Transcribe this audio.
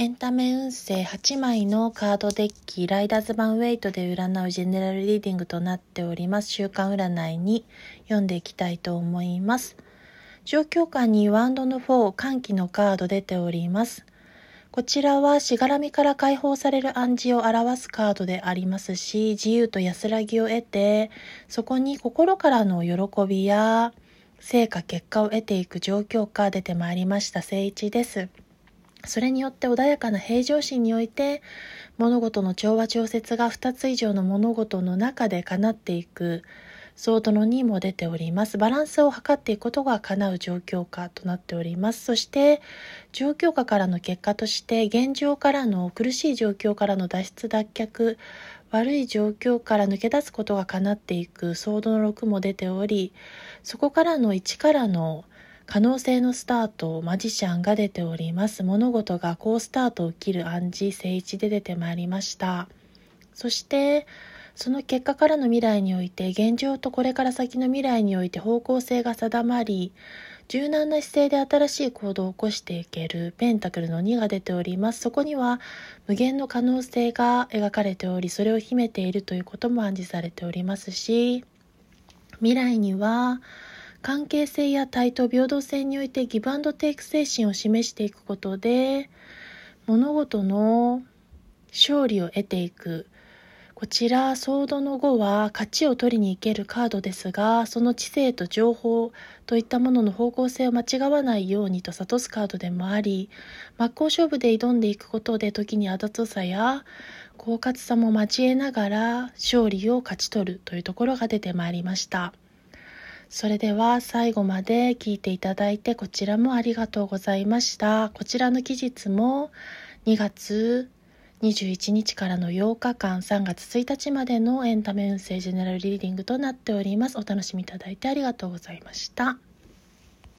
エンタメ運勢8枚のカードデッキ、ライダーズ版ウェイトで占うジェネラルリーディングとなっております。週間占いに読んでいきたいと思います。状況下にワンドの4、歓喜のカード出ております。こちらはしがらみから解放される暗示を表すカードでありますし、自由と安らぎを得て、そこに心からの喜びや成果結果を得ていく状況下出てまいりました聖一です。それによって穏やかな平常心において物事の調和調節が2つ以上の物事の中で叶っていくソードの2も出ております。バランスを図っていくことが叶う状況下となっております。そして、状況下からの結果として、現状からの苦しい状況からの脱出脱却、悪い状況から抜け出すことが叶っていくソードの6も出ており、そこからの1からの可能性のスタート、マジシャンが出ております。物事が好スタートを切る暗示、聖一で出てまいりました。そして、その結果からの未来において現状とこれから先の未来において方向性が定まり柔軟な姿勢で新しい行動を起こしていけるペンタクルの2が出ておりますそこには無限の可能性が描かれておりそれを秘めているということも暗示されておりますし未来には関係性や対等平等性においてギブアンドテイク精神を示していくことで物事の勝利を得ていくこちら、ソードの5は勝ちを取りに行けるカードですが、その知性と情報といったものの方向性を間違わないようにと諭すカードでもあり、真っ向勝負で挑んでいくことで時にあだとさや狡猾さも交えながら勝利を勝ち取るというところが出てまいりました。それでは最後まで聞いていただいてこちらもありがとうございました。こちらの期日も2月21日からの8日間3月1日までのエンタメ運勢ジェネラルリーディングとなっております。お楽しみいただいてありがとうございました。